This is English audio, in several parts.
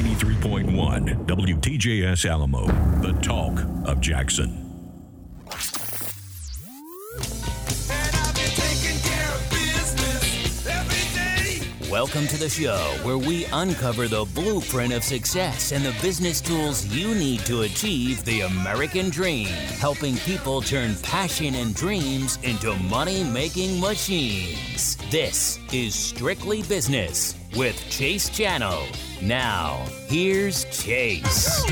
93.1 WTJS Alamo, the talk of Jackson. Welcome to the show where we uncover the blueprint of success and the business tools you need to achieve the American dream, helping people turn passion and dreams into money making machines. This is Strictly Business with Chase Channel. Now, here's Chase.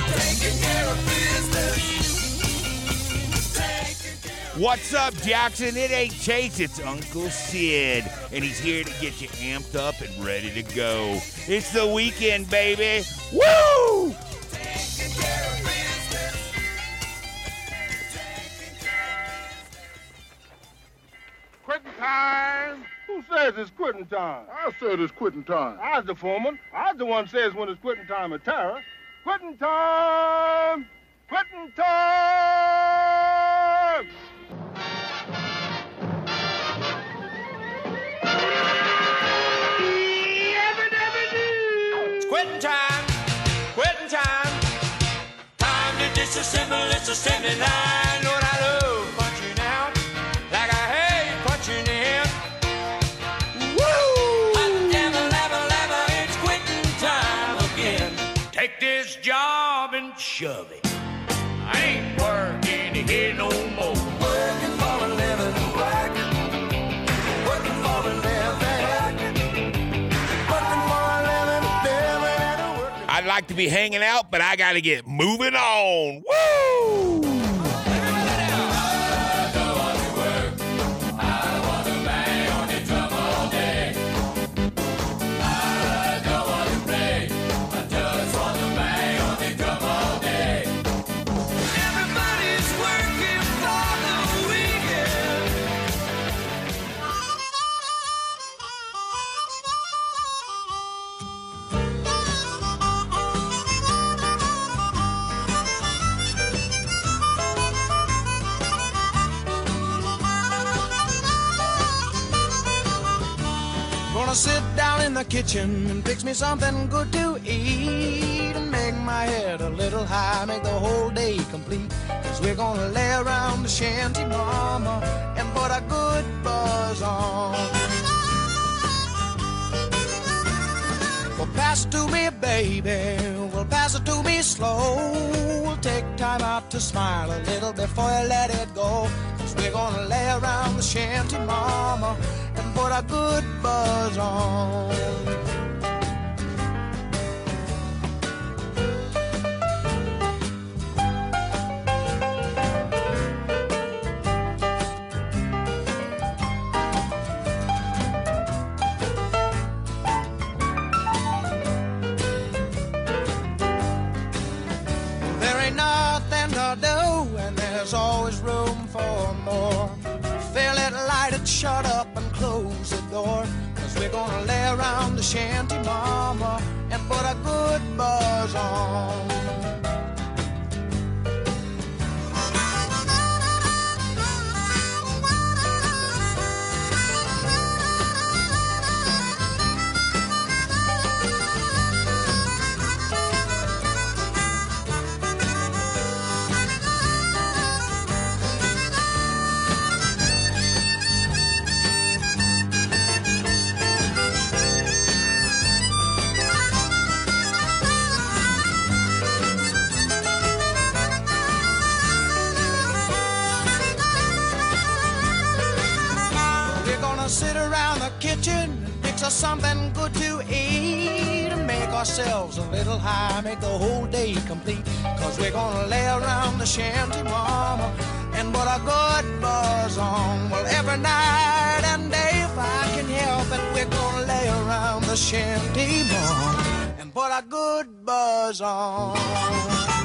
What's up, Jackson? It ain't Chase, it's Uncle Syd, and he's here to get you amped up and ready to go. It's the weekend, baby. Woo! Quitting time. Who says it's quitting time? I said it's quitting time. I was the foreman. I was the one says when it's quitting time at Tara. Quitting time! Quitting time! It's quitting time, quitting time. Time to disassemble this assembly line. Shove it. I ain't working here no more. Working for a living, working. Working for a living. Working for a living, living and a working. I'd like to be hanging out, but I gotta get moving on. Woo! Kitchen and fix me something good to eat and make my head a little high, make the whole day complete. Cause we're gonna lay around the shanty, mama, and put a good buzz on. Well, pass it to me, baby. Well, pass it to me slow. We'll take time out to smile a little before you let it go. Cause we're gonna lay around the shanty, mama, put a good buzz on. Ourselves a little high, make the whole day complete. Cause we're gonna lay around the shanty, mama, and put a good buzz on. Well, every night and day, if I can help it, we're gonna lay around the shanty, mama, and put a good buzz on.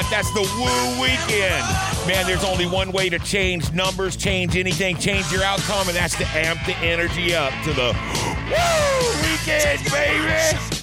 What, that's the Woo Weekend. Man, there's only one way to change numbers, change anything, change your outcome, and that's to amp the energy up to the Woo Weekend, baby.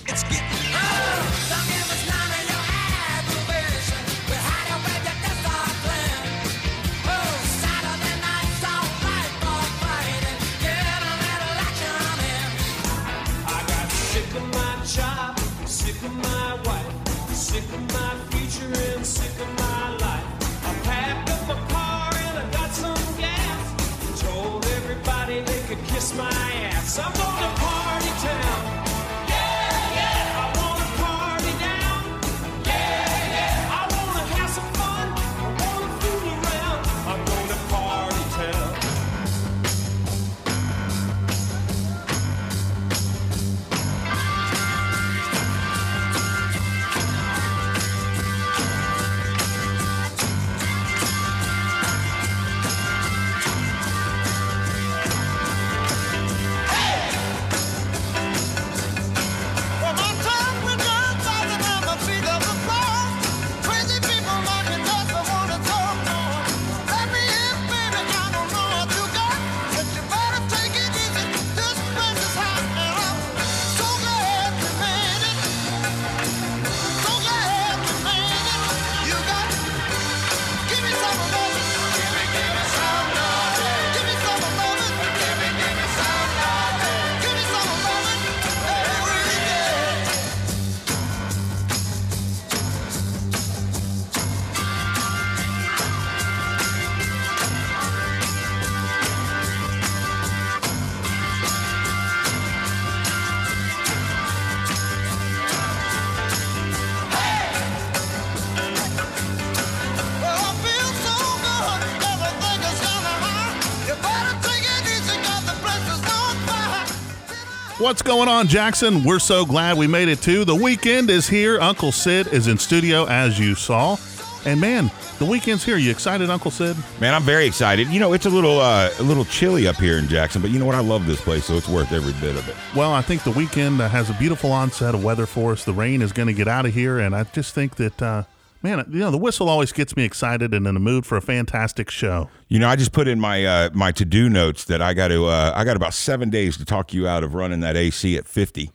What's going on, Jackson? We're so glad we made it too. The weekend is here. Uncle Syd is in studio, as you saw. And man, the weekend's here. You excited, Uncle Syd? Man, I'm very excited. You know, it's a little uh, a little chilly up here in Jackson, but you know what? I love this place, so it's worth every bit of it. Well, I think the weekend has a beautiful onset of weather for us. The rain is going to get out of here, and I just think that, uh, man, you know, the whistle always gets me excited and in the mood for a fantastic show. You know, I just put in my uh, my to do notes that I got to uh, I got about seven days to talk you out of running that AC at 50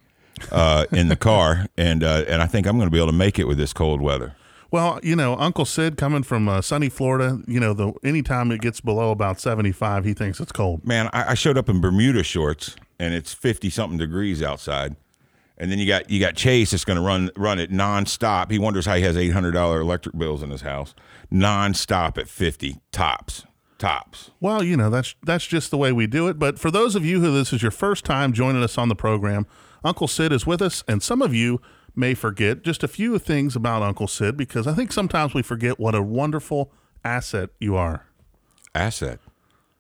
uh, in the car, and uh, and I think I'm going to be able to make it with this cold weather. Well, you know, Uncle Syd coming from uh, sunny Florida, you know, the anytime it gets below about 75, he thinks it's cold. Man, I, I showed up in Bermuda shorts, and it's 50 something degrees outside. And then you got you got Chase that's going to run run it nonstop. He wonders how he has eight hundred dollar electric bills in his house, nonstop at 50 tops tops. Well, you know, that's that's just the way we do it. But for those of you who this is your first time joining us on the program, Uncle Syd is with us, and some of you may forget just a few things about Uncle Syd because I think sometimes we forget what a wonderful asset you are. Asset.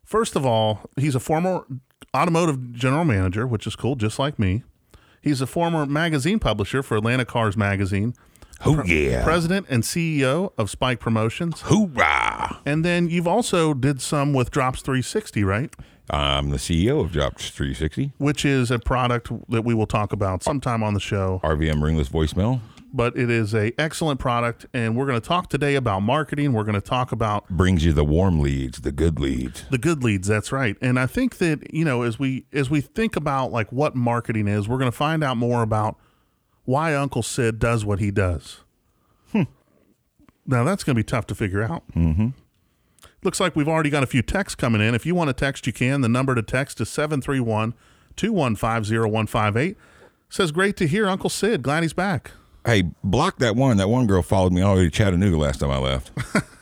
First of all, he's a former automotive general manager, which is cool, just like me. He's a former magazine publisher for Atlanta Cars Magazine, Oh yeah. president and CEO of Spike Promotions. Hoorah! And then you've also did some with Drops 360, right? I'm the CEO of Drops 360, Which is a product that we will talk about sometime on the show. RVM ringless voicemail. But it is a excellent product, and we're going to talk today about marketing. We're going to talk about Brings you the warm leads, the good leads. the good leads. That's right. And I think that you know, as we as we think about like what marketing is, we're going to find out more about why Uncle Syd does what he does. Hmm. Now that's going to be tough to figure out. Mm-hmm. Looks like we've already got a few texts coming in. If you want to text, you can. The number to text is 731 215 0158. Says, Great to hear Uncle Syd. Glad he's back. Hey, block that one. That one girl followed me all the way to Chattanooga last time I left.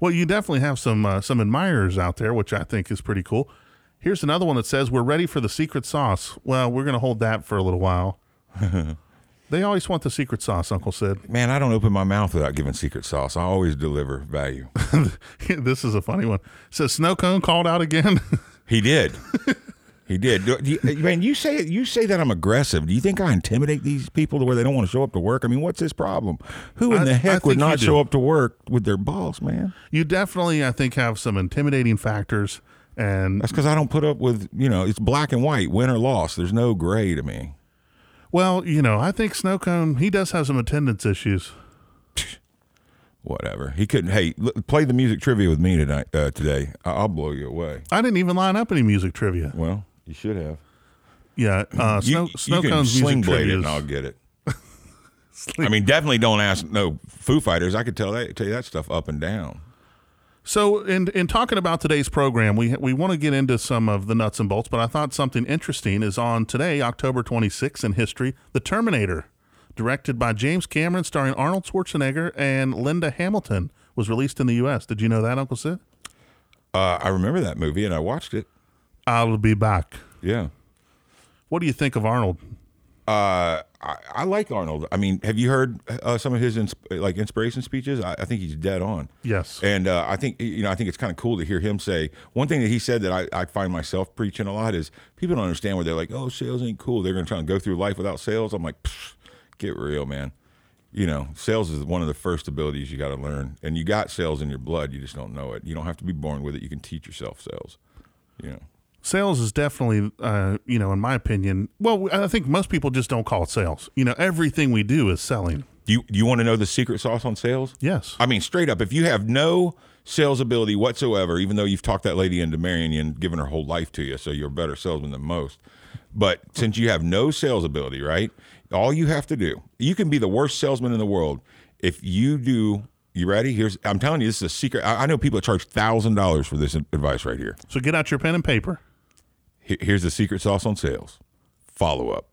Well, you definitely have some uh, some admirers out there, which I think is pretty cool. Here's another one that says, We're ready for the secret sauce. Well, we're going to hold that for a little while. they always want the secret sauce, Uncle Syd. Man, I don't open my mouth without giving secret sauce. I always deliver value. this is a funny one. says, Snow Cone called out again. He did. He did. Do, do you, man, you say you say that I'm aggressive. Do you think I intimidate these people to where they don't want to show up to work? I mean, what's his problem? Who in I- the heck would not show up to work with their boss, man? you definitely, I think, have some intimidating factors. And, That's because I don't put up with you know it's black and white, win or loss. There's no gray to me. well, you know, I think Snowcone he does have some attendance issues. Whatever. He couldn't. Hey, l- play the music trivia with me tonight. Uh, today, I- I'll blow you away. I didn't even line up any music trivia. Well, you should have. Yeah, uh, You, snow, you snow can cones sling music blade it, and I'll get it. I mean, definitely don't ask no Foo Fighters. I could tell that tell you that stuff up and down. So, in in talking about today's program, we we want to get into some of the nuts and bolts, but I thought something interesting is on today, October 26th in history, The Terminator, directed by James Cameron, starring Arnold Schwarzenegger and Linda Hamilton, was released in the U.S. Did you know that, Uncle Syd? Uh, I remember that movie, and I watched it. I'll be back. Yeah. What do you think of Arnold? Uh, I, I like Arnold. I mean, have you heard uh, some of his ins- like inspiration speeches? I, I think he's dead on. Yes. And uh, I think you know, I think it's kind of cool to hear him say one thing that he said that I, I find myself preaching a lot is people don't understand where they're like, oh, sales ain't cool. They're going to try and go through life without sales. I'm like, "Pfft, get real, man. You know, sales is one of the first abilities you got to learn, and you got sales in your blood. You just don't know it. You don't have to be born with it. You can teach yourself sales. You know. Sales is definitely, uh, you know, in my opinion, well, I think most people just don't call it sales. You know, everything we do is selling. You you want to know the secret sauce on sales? Yes. I mean, straight up, if you have no sales ability whatsoever, even though you've talked that lady into marrying you and given her whole life to you, so you're a better salesman than most. But since you have no sales ability, right? All you have to do, you can be the worst salesman in the world if you do. You ready? Here's I'm telling you, this is a secret. I, I know people charge thousand dollars for this advice right here. So get out your pen and paper. Here- Here's the secret sauce on sales follow up.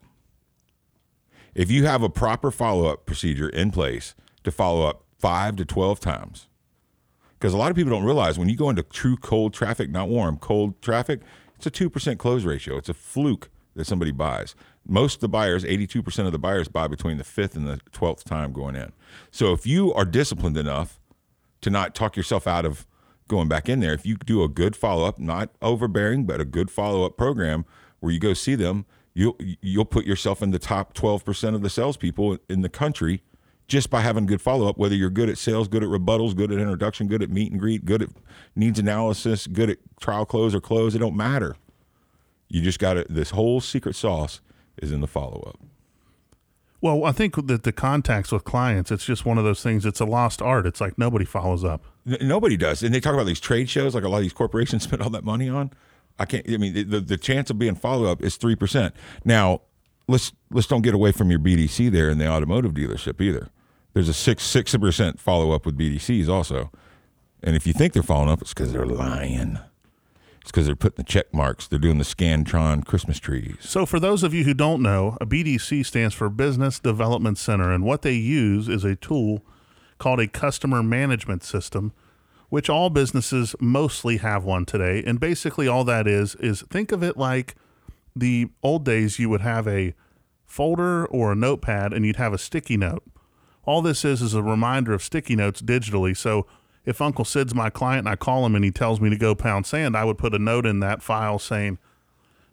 If you have a proper follow up procedure in place to follow up five to 12 times, because a lot of people don't realize when you go into true cold traffic, not warm, cold traffic, it's a 2% close ratio. It's a fluke that somebody buys. Most of the buyers, 82% of the buyers, buy between the fifth and the 12th time going in. So if you are disciplined enough to not talk yourself out of going back in there. If you do a good follow up, not overbearing, but a good follow up program where you go see them, you'll you'll put yourself in the top twelve percent of the salespeople in the country just by having good follow up. Whether you're good at sales, good at rebuttals, good at introduction, good at meet and greet, good at needs analysis, good at trial close or close, it don't matter. You just got to. This whole secret sauce is in the follow up. Well, I think that the contacts with clients, it's just one of those things. It's a lost art. It's like nobody follows up. N- nobody does, and they talk about these trade shows like a lot of these corporations spend all that money on. I can't. I mean, the the, chance of being follow up is three percent. Now, let's let's don't get away from your BDC there in the automotive dealership either. There's a six six percent follow up with BDCs also, and if you think they're following up, it's because they're lying. It's because they're putting the check marks. They're doing the Scantron Christmas trees. So, for those of you who don't know, a BDC stands for Business Development Center, and what they use is a tool called a customer management system, which all businesses mostly have one today. And basically, all that is is think of it like the old days you would have a folder or a notepad and you'd have a sticky note. All this is is a reminder of sticky notes digitally. So if Uncle Syd's my client and I call him and he tells me to go pound sand, I would put a note in that file saying,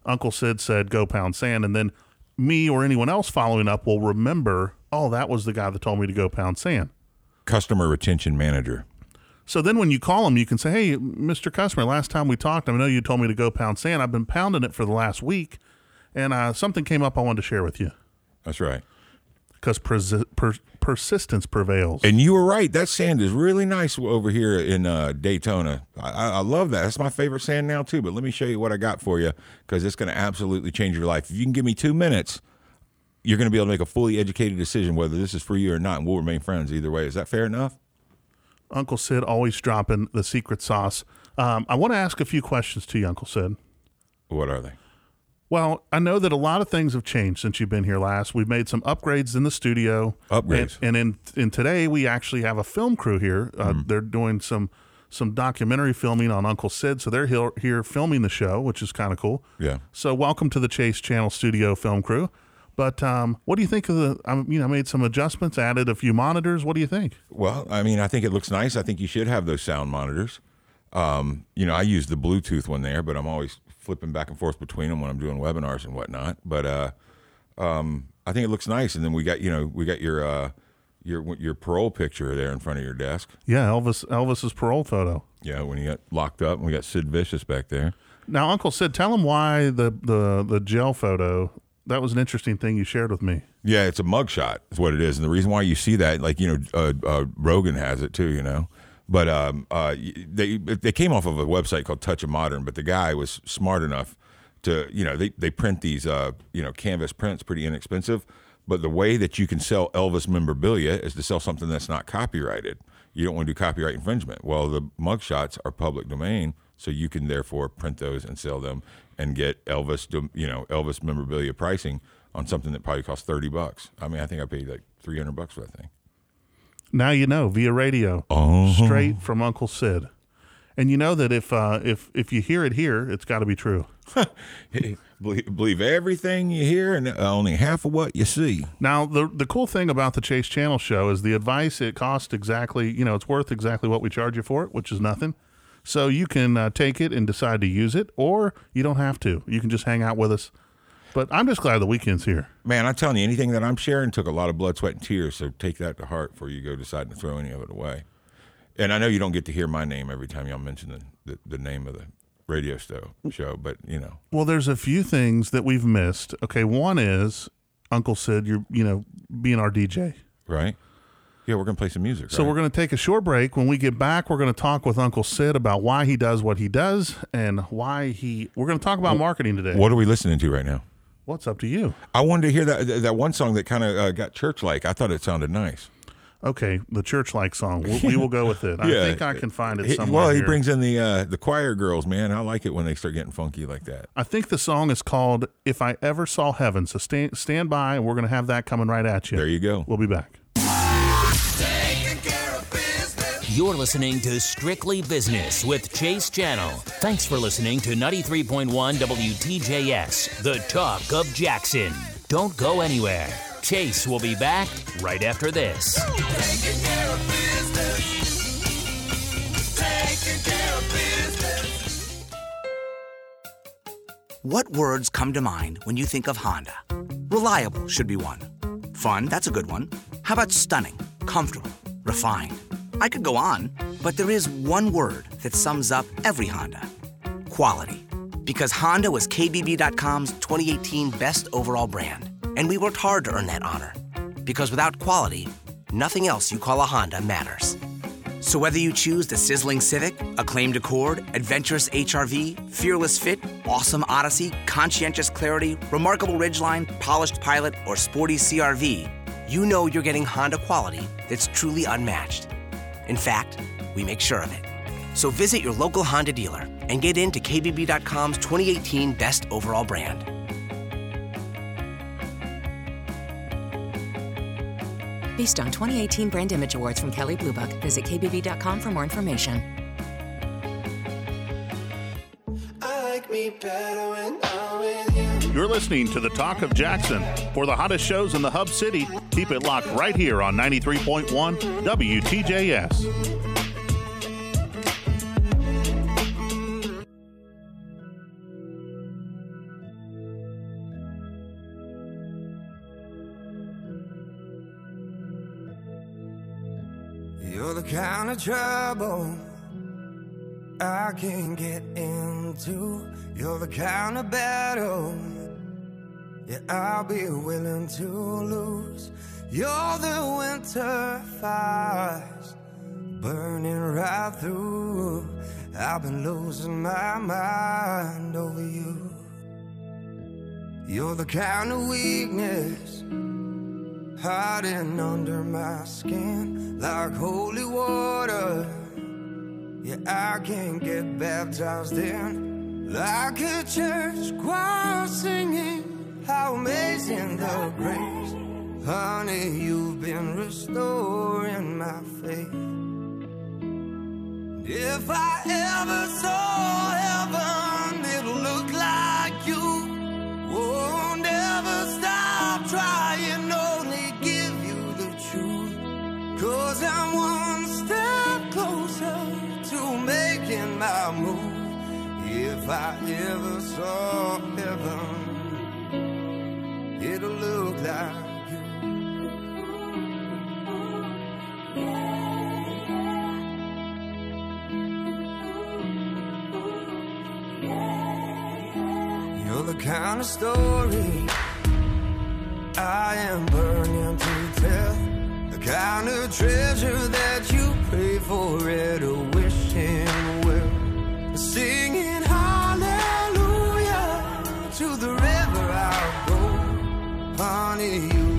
Uncle Syd said go pound sand. And then me or anyone else following up will remember, oh, that was the guy that told me to go pound sand. Customer retention manager. So then when you call them, you can say, hey, Mr. Customer, last time we talked, I know you told me to go pound sand. I've been pounding it for the last week, and uh, something came up I wanted to share with you That's right. Because persi- per- persistence prevails. And you were right. That sand is really nice over here in uh, Daytona. I, I love that. That's my favorite sand now too. But let me show you what I got for you because it's going to absolutely change your life. If you can give me two minutes, you're going to be able to make a fully educated decision whether this is for you or not, and we'll remain friends either way. Is that fair enough? Uncle Syd always dropping the secret sauce. Um, I want to ask a few questions to you, Uncle Syd. What are they? Well, I know that a lot of things have changed since you've been here last. We've made some upgrades in the studio. Upgrades. And, and in in today we actually have a film crew here. Uh, Mm. They're doing some some documentary filming on Uncle Syd, so they're here, here filming the show, which is kind of cool. Yeah. So welcome to the Chase Channel Studio film crew. But um, what do you think of the? I you know, made some adjustments, added a few monitors. What do you think? Well, I mean, I think it looks nice. I think you should have those sound monitors. Um, you know, I use the Bluetooth one there, but I'm always flipping back and forth between them when I'm doing webinars and whatnot. But uh, um, I think it looks nice. And then we got, you know, we got your uh, your your parole picture there in front of your desk. Yeah, Elvis Elvis's parole photo. Yeah, when you got locked up, and we got Sid Vicious back there. Now, Uncle Syd, tell him why the the the jail photo that was an interesting thing you shared with me. Yeah, it's a mugshot. Is what it is, and the reason why you see that, like you know, uh, uh, Rogan has it too. You know, but um, uh, they they came off of a website called Touch of Modern, but the guy was smart enough to you know they they print these uh, you know canvas prints pretty inexpensive, but the way that you can sell Elvis memorabilia is to sell something that's not copyrighted. You don't want to do copyright infringement. Well, the mugshots are public domain, so you can therefore print those and sell them and get Elvis, you know, Elvis memorabilia pricing on something that probably costs thirty bucks. I mean, I think I paid like three hundred bucks for that thing. Now you know via radio, Oh. straight from Uncle Syd, and you know that if uh, if if you hear it here, it's got to be true. believe, believe everything you hear and only half of what you see. Now the the cool thing about the Chase Channel show is the advice. It costs exactly you know it's worth exactly what we charge you for it, which is nothing. So you can uh, take it and decide to use it, or you don't have to. You can just hang out with us. But I'm just glad the weekend's here. Man, I'm telling you, anything that I'm sharing took a lot of blood, sweat, and tears. So take that to heart before you go decide to throw any of it away. And I know you don't get to hear my name every time y'all mention the, the, the name of the radio show, show, but you know, Well, there's a few things that we've missed. Okay, one is Uncle Syd, you're you know being our DJ. right? Yeah, we're gonna play some music. So right? we're going to take a short break. When we get back, we're going to talk with Uncle Syd about why he does what he does and why he. We're going to talk about marketing today. What are we listening to right now? What's up to you? I wanted to hear that that one song that kind of uh, got church like. I thought it sounded nice. Okay, the church-like song. We, we will go with it. I think I can find it somewhere. well, he here. brings in the uh, the choir girls, man. I like it when they start getting funky like that. I think the song is called "If I Ever Saw Heaven." So stand stand by, and we're going to have that coming right at you. There you go. We'll be back. You're listening to Strictly Business with Chase Channel. Thanks for listening to 93.1 WTJS, the talk of Jackson. Don't go anywhere. Chase will be back right after this. What words come to mind when you think of Honda? Reliable should be one. Fun, that's a good one. How about stunning, comfortable, refined? I could go on, but there is one word that sums up every Honda quality. Because Honda was KBB.com's 2018 best overall brand, and we worked hard to earn that honor. Because without quality, nothing else you call a Honda matters. So whether you choose the sizzling Civic, acclaimed Accord, adventurous HRV, fearless fit, awesome Odyssey, conscientious Clarity, remarkable Ridgeline, polished Pilot, or sporty CRV, you know you're getting Honda quality that's truly unmatched. In fact, we make sure of it. So visit your local Honda dealer and get into KBB.com's 2018 best overall brand. Based on 2018 Brand Image Awards from Kelley Blue Book, visit kbb.com for more information. You're listening to the Talk of Jackson. For the hottest shows in the Hub City, keep it locked right here on 93.1 WTJS. You're the kind of trouble I can't get into. You're the kind of battle, yeah, I'll be willing to lose. You're the winter fires burning right through. I've been losing my mind over you. You're the kind of weakness hiding under my skin like holy water. Yeah, I can't get baptized in like a church choir singing. How amazing the grace, honey. You've been restoring my faith. If I ever saw my. If I ever saw heaven, it'll look like you. You're the kind of story I am burning to tell the kind of treasure that you pray for it, a wishing singing hallelujah to the river I'll go. Honey, you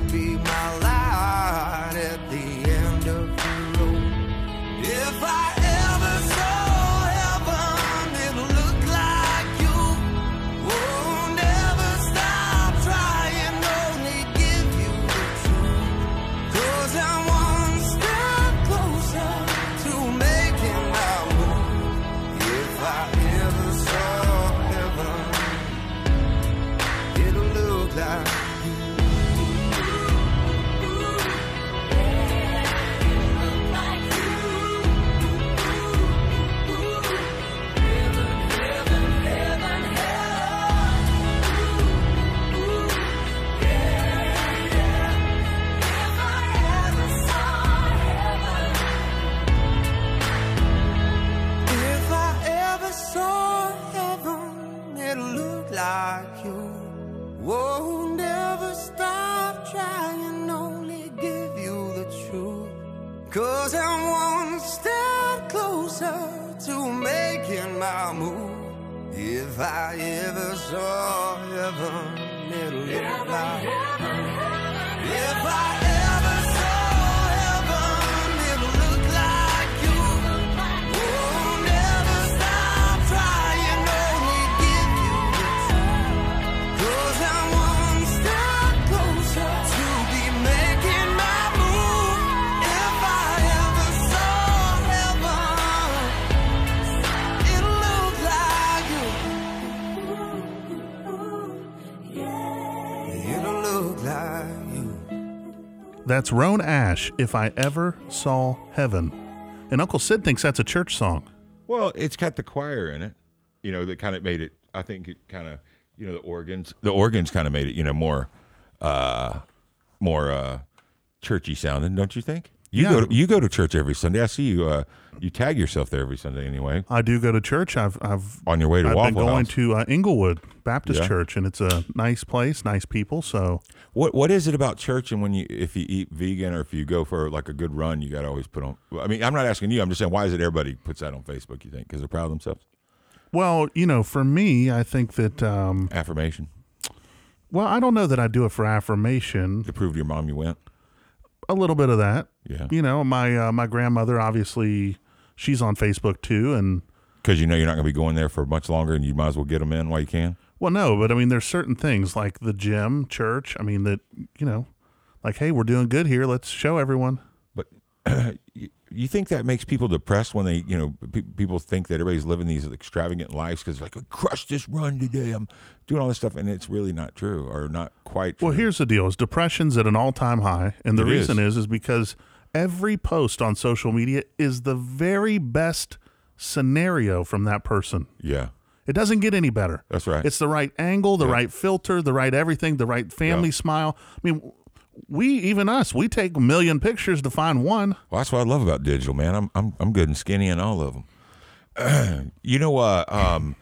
That's Roan Ash, If I Ever Saw Heaven. And Uncle Syd thinks that's a church song. Well, it's got the choir in it, you know, that kind of made it. I think it kind of, you know, the organs, the organs kind of made it, you know, more, uh, more uh, churchy sounding, don't you think? You Yeah. go, to, you go to church every Sunday. I see you. Uh, you tag yourself there every Sunday anyway. I do go to church. I've I've On your way to I've Waffle been going House. to uh, Englewood Baptist Yeah. Church, and it's a nice place, nice people. So What what is it about church and when you if you eat vegan or if you go for like a good run, you got to always put on. I mean, I'm not asking you. I'm just saying, why is it everybody puts that on Facebook? You think because they're proud of themselves? Well, you know, for me, I think that. Um, Affirmation well, I don't know that I do it for affirmation. to prove to your mom you went. A little bit of that. Yeah. You know, my uh, my grandmother obviously she's on Facebook too, and Because you know you're not going to be going there for much longer, and you might as well get them in while you can. well, no, but I mean, there's certain things like the gym, church. I mean, that you know, like, hey, we're doing good here. Let's show everyone. But you, think that makes people depressed when they, you know, pe- people think that everybody's living these extravagant lives because like, I crushed this run today. I'm doing all this stuff, and it's really not true or not quite. True. Well, here's the deal: is depression's at an all-time high, and the It reason is. is is because every post on social media is the very best scenario from that person. yeah, It doesn't get any better. That's right. It's the right angle, the Yeah. right filter, the right everything, the right family Yeah. smile. I mean, we even us, we take a million pictures to find one. Well, that's what I love about digital, man. I'm I'm I'm good and skinny in all of them. you know, uh, um,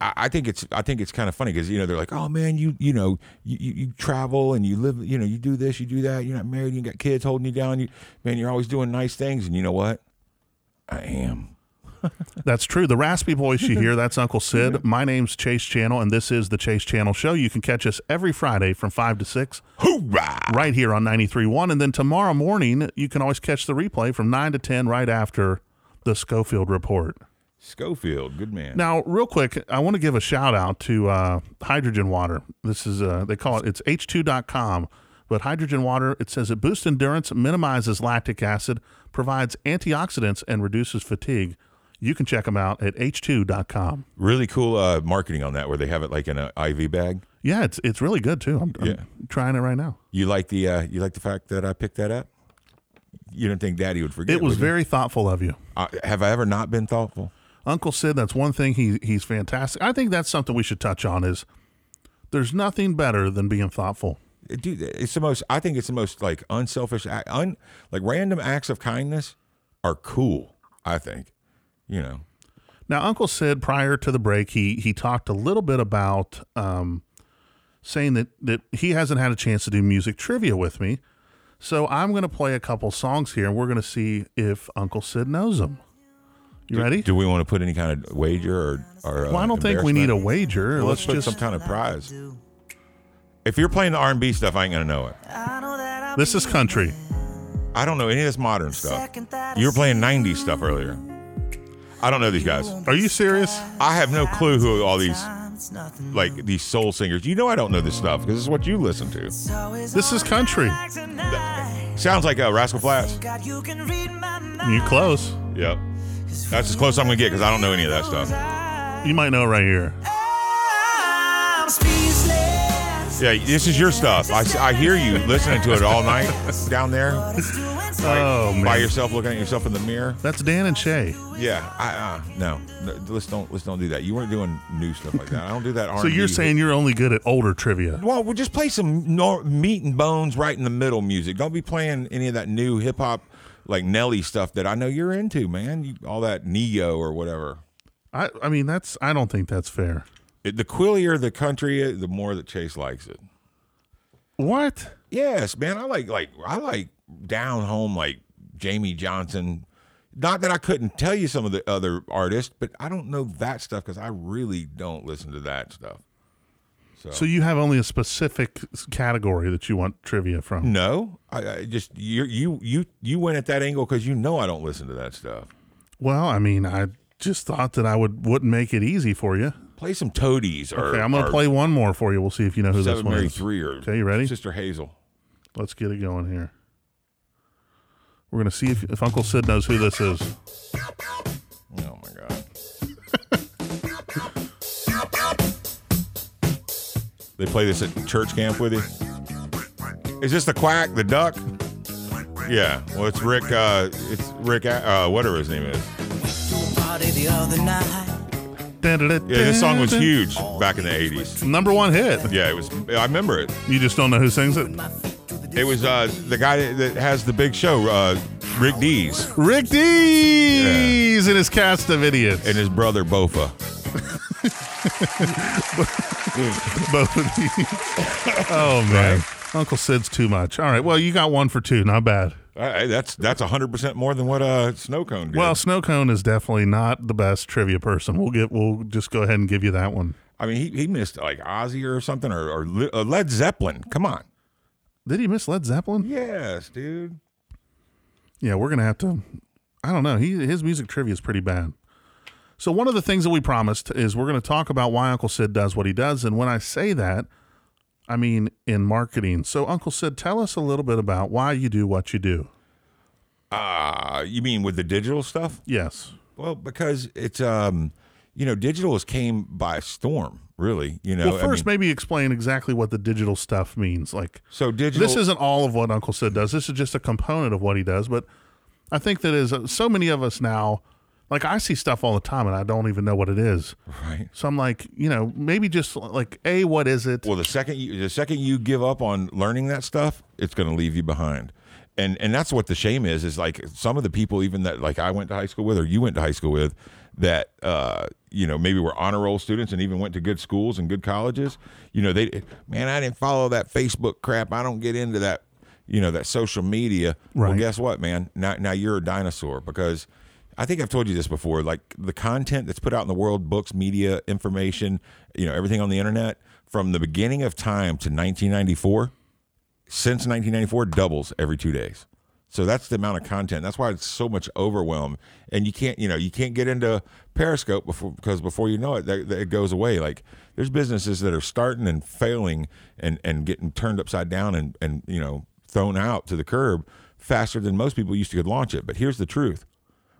I, I think it's I think it's kind of funny because you know they're like, oh man, you you know you, you, you travel and you live, you know, you do this, you do that. You're not married, you got kids holding you down. You man, you're always doing nice things, and you know what? I am. That's true. The raspy voice you hear, that's Uncle Syd. My name's Chase Channel, and this is the Chase Channel Show. You can catch us every Friday from 5 to 6 Hoorah! right here on 93.1. And then tomorrow morning, you can always catch the replay from 9 to 10 right after the Schofield Report. Schofield, good man. Now, real quick, I want to give a shout out to uh, hydrogen water. This is uh, they call it it's h2.com, but hydrogen water it says it boosts endurance, minimizes lactic acid, provides antioxidants, and reduces fatigue. You can check them out at h2.com. Really cool uh, marketing on that, where they have it like in an IV bag. Yeah, it's it's really good too. I'm, I'm trying it right now. You like the uh, you like the fact that I picked that up. You don't think Daddy would forget? It was would you? very thoughtful of you. Uh, have I ever not been thoughtful? Uncle Syd, that's one thing he he's fantastic. I think that's something we should touch on is there's nothing better than being thoughtful. dude, it's the most. I think it's the most like unselfish, act, un, like random acts of kindness are cool. I think, you know, Now, Uncle Syd, prior to the break, he he talked a little bit about um, saying that that he hasn't had a chance to do music trivia with me. So I'm going to play a couple songs here, and we're going to see if Uncle Syd knows them. You ready? Do we want to put any kind of wager or? or well, uh, I don't think we need a wager. Well, let's let's put just. some kind of prize. If you're playing the R&B stuff, I ain't gonna know it. This is country. I don't know any of this modern stuff. You were playing '90s stuff earlier. I don't know these guys. Are you serious? I have no clue who all these like these soul singers. You know I don't know this stuff because this is what you listen to. This is country. Sounds like uh, Rascal Flatts. You close. Yep. That's as close I'm gonna get because I don't know any of that stuff. You might know right here. Yeah, this is your stuff. I, I hear you listening to it all night down there Oh man, by yourself, looking at yourself in the mirror. that's Dan and Shay. Yeah, I uh, no, no, let's don't let's don't do that. You weren't doing new stuff like that. I don't do that. So you're R&B. saying you're only good at older trivia? Well, we'll just play some nor- meat and bones right in the middle music. Don't be playing any of that new hip hop like Nelly stuff that I know you're into, man. You, all that Neo or whatever. I I mean that's I don't think that's fair. It, the quillier the country, is, the more that Chase likes it. What? Yes, man. I like like I like down home like Jamey Johnson. Not that I couldn't tell you some of the other artists, but I don't know that stuff because I really don't listen to that stuff. So you have only a specific category that you want trivia from? No, I, I just you you you you went at that angle because you know I don't listen to that stuff. Well, I mean, I just thought that I would wouldn't make it easy for you. Play some Toadies or Okay, I'm going to play one more for you. We'll see if you know who this Seven one Mary is. Three or Okay, you ready? Sister Hazel. Let's get it going here. We're going to see if, if Uncle Syd knows who this is. Oh my god. they play this at church camp with you. Is this the quack, the duck? Yeah. Well, it's Rick. Uh, it's Rick. Uh, whatever his name is. Yeah, this song was huge back in the '80s. Number one hit. Yeah, it was. I remember it. You just don't know who sings it? It was uh, the guy that- that has the big show, uh, Rick Dees, Rick Dees and his cast of idiots. and his brother Bofa. Both of these. Oh, man. Uncle Syd's too much. All right. Well, you got one for two. Not bad. Uh, that's that's hundred percent more than what uh, Snow Cone did. Well, Snow Cone is definitely not the best trivia person. We'll get. We'll just go ahead and give you that one. I mean, he, he missed like Ozzy or something or, or uh, Led Zeppelin. Come on. Did he miss Led Zeppelin? Yes, dude. Yeah, we're gonna have to. I don't know. He his music trivia is pretty bad. So one of the things that we promised is we're going to talk about why Uncle Syd does what he does, and when I say that, I mean in marketing. So Uncle Syd, tell us a little bit about why you do what you do. Uh, you mean with the digital stuff? Yes. Well, because it's um, you know, digital has came by storm, really. You know, well, I first, mean, maybe explain exactly what the digital stuff means. Like, so digital. this isn't all of what Uncle Syd does. This is just a component of what he does. But I think that is uh, so many of us now. Like I see stuff all the time and I don't even know what it is. right. So I'm like, you know, maybe just like a what is it? Well, the second you the second you give up on learning that stuff, it's going to leave you behind. And and that's what the shame is. Is like some of the people, even that like I went to high school with, or you went to high school with, that uh, you know maybe were honor roll students and even went to good schools and good colleges. You know, they man, I didn't follow that Facebook crap. I don't get into that. You know that social media. Well, guess what, man? Now now you're a dinosaur because. I think I've told you this before. Like the content that's put out in the world, books, media, information, you know, everything on the internet from the beginning of time to 1994, since 1994, doubles every two days. So that's the amount of content. That's why it's so much overwhelm. And you can't, you know, you can't get into Periscope before because before you know it, that, that it goes away. Like there's businesses that are starting and failing and and getting turned upside down and and you know thrown out to the curb faster than most people used to could launch it. But here's the truth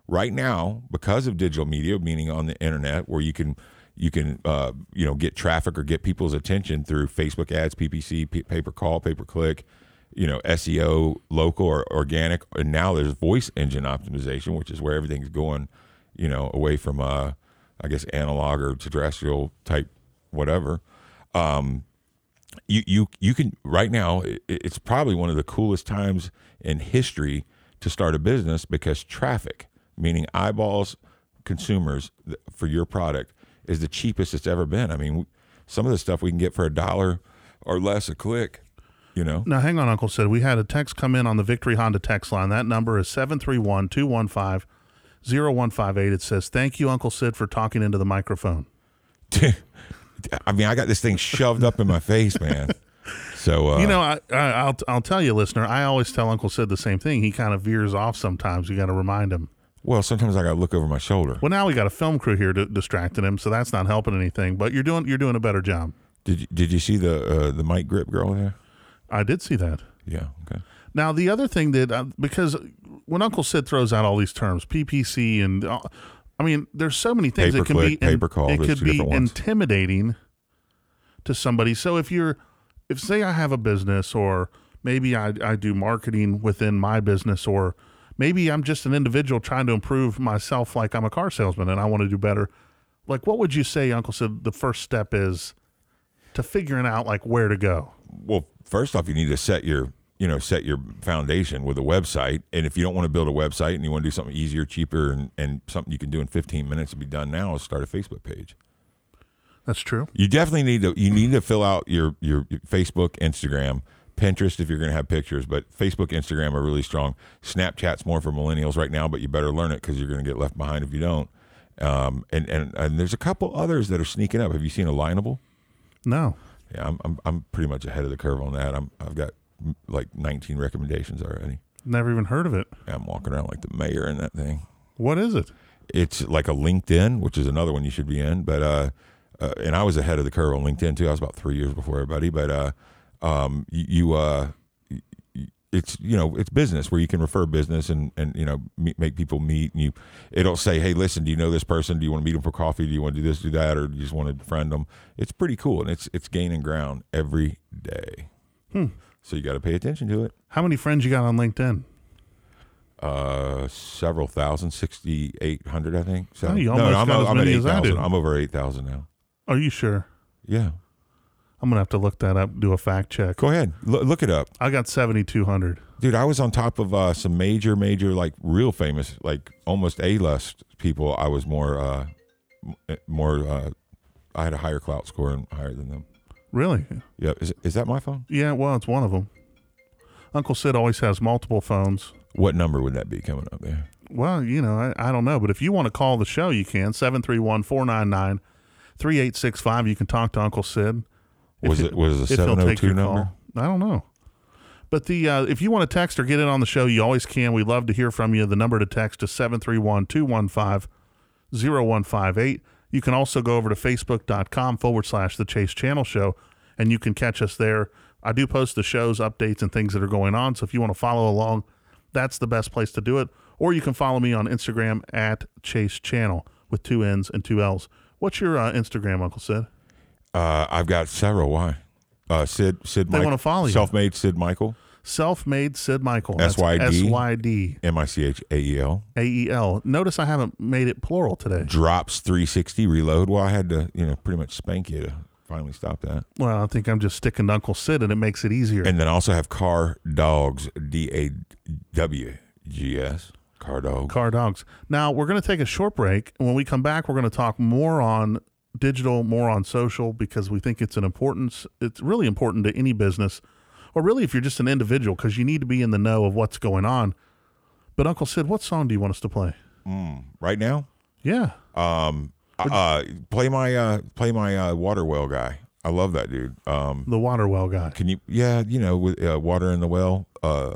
right now because of digital media meaning on the internet where you can you can uh, you know get traffic or get people's attention through facebook ads ppc pay per call pay per click you know seo local or organic and now there's voice engine optimization which is where everything's going you know away from uh i guess analog or terrestrial type whatever um you you you can right now it, it's probably one of the coolest times in history to start a business because traffic meaning eyeballs consumers for your product is the cheapest it's ever been i mean some of the stuff we can get for a dollar or less a click. You know, Now, hang on, Uncle Syd. We had a text come in on the Victory Honda text line. That number is 731 215 0158. It says, Thank you, Uncle Syd, for talking into the microphone. I mean, I got this thing shoved up in my face, man. So uh, you know, I, I, I'll, I'll tell you, listener, I always tell Uncle Syd the same thing. He kind of veers off sometimes. You got to remind him. well, sometimes I got to look over my shoulder. Well, now we got a film crew here to, distracting him, so that's not helping anything. But you're doing you're doing a better job. Did you, did you see the uh, the mic grip girl there? I did see that. Yeah. Okay. Now, the other thing that, uh, because when Uncle Syd throws out all these terms, PPC, and uh, I mean, there's so many things that can be, Pay-per-click, pay-per-call, it could be intimidating to somebody. So if you're, if say I have a business, or maybe I, I do marketing within my business, or maybe I'm just an individual trying to improve myself, like I'm a car salesman and I want to do better. Like, what would you say, Uncle Syd, the first step is to figuring out like where to go? Well, first off, you need to set your you know set your foundation with a website. And if you don't want to build a website and you want to do something easier, cheaper, and, and something you can do in 15 minutes to be done now, is start a Facebook page. That's true. You definitely need to you need to fill out your your, Facebook, Instagram, Pinterest if you're going to have pictures, but Facebook, Instagram are really strong. Snapchat's more for millennials right now, but you better learn it because you're going to get left behind if you don't. Um, and, and and there's a couple others that are sneaking up. Have you seen Alignable? No. Yeah, I'm I'm, I'm pretty much ahead of the curve on that. I'm I've got like 19 recommendations already. Never even heard of it. I'm walking around like the mayor in that thing. What is it? It's like a LinkedIn, which is another one you should be in. But uh, uh, and I was ahead of the curve on LinkedIn too. I was about three years before everybody. But uh, um, you, you uh, it's you know it's business where you can refer business and and you know meet, make people meet and you it'll say hey listen do you know this person? Do you want to meet them for coffee? Do you want to do this do that or do you just want to friend them it's pretty cool and it's it's gaining ground every day. Hmm. so you got to pay attention to it. How many friends you got on LinkedIn? uh several thousand sixty eight hundred I think. So Oh, no, no, I'm, as I'm at many eight as I thousand. do. I'm over eight thousand now. Are you sure? yeah I'm gonna have to look that up. Do a fact check. go ahead Lo- look it up I got seventy two hundred. dude i was on top of uh, some major major like real famous like almost a-list people i was more uh more uh i had a higher Klout score and higher than them Really? yeah is, is that my phone Yeah. Well, it's one of them. Uncle Syd always has multiple phones. what number would that be coming up there Well, you know, I, I don't know, but if you want to call the show, you can 731-499-3865. You can talk to Uncle Syd. Was he- it- was it a he'll take 702 your number? call. I don't know. But the uh, if you want to text or get in on the show, you always can. We love to hear from you. The number to text is 731-215-0158. You can also go over to facebook.com forward slash the Chase Channell Show, and you can catch us there. I do post the shows, updates, and things that are going on. So if you want to follow along, that's the best place to do it. Or you can follow me on Instagram at Chase Channell with two N's and two L's. What's your uh, Instagram, Uncle Syd? Uh i've got several why uh syd syd They Mike- wanna follow you. self-made syd michael Self-made Syd Michael. That's S-Y-D. S-Y-D. m-i-c-h-a-e-l A-E-L. Notice I haven't made it plural today. drops 360 reload well i had to you know pretty much spank you to finally stop that Well, I think I'm just sticking to Uncle Syd, and it makes it easier. And then also have car dogs, D A W G S, car dog. Car dogs. Now we're going to take a short break, and when we come back, we're going to talk more on digital, more on social, because we think it's an importance. It's really important to any business, or really if you're just an individual, because you need to be in the know of what's going on. But Uncle Syd, what song do you want us to play? Right now, Yeah. um, uh, play my uh, play my uh, water well guy. I love that dude. Um, The water well guy. can you? Yeah, you know, with uh, water in the well. Uh,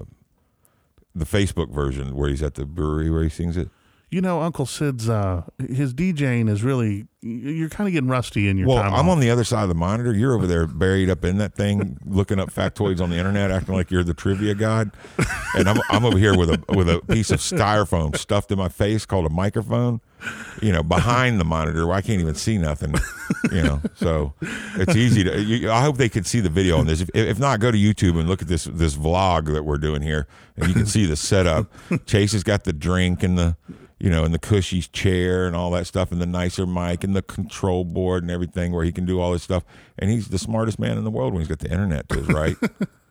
the Facebook version where he's at the brewery where he sings it. You know, Uncle Syd's uh, his DJing is really you're kind of getting rusty in your Well. I'm off. on the other side of the monitor. You're over there buried up in that thing, looking up factoids on the internet, acting like you're the trivia god. And I'm I'm over here with a with a piece of styrofoam stuffed in my face called a microphone. You know, behind the monitor, where I can't even see nothing. You know, so it's easy to. You, I hope they could see the video on this. If, if not, go to YouTube and look at this this vlog that we're doing here, and you can see the setup. Chase has got the drink and the you know, in the cushy chair and all that stuff, and the nicer mic and the control board and everything, where he can do all this stuff. And he's the smartest man in the world when he's got the internet to his right.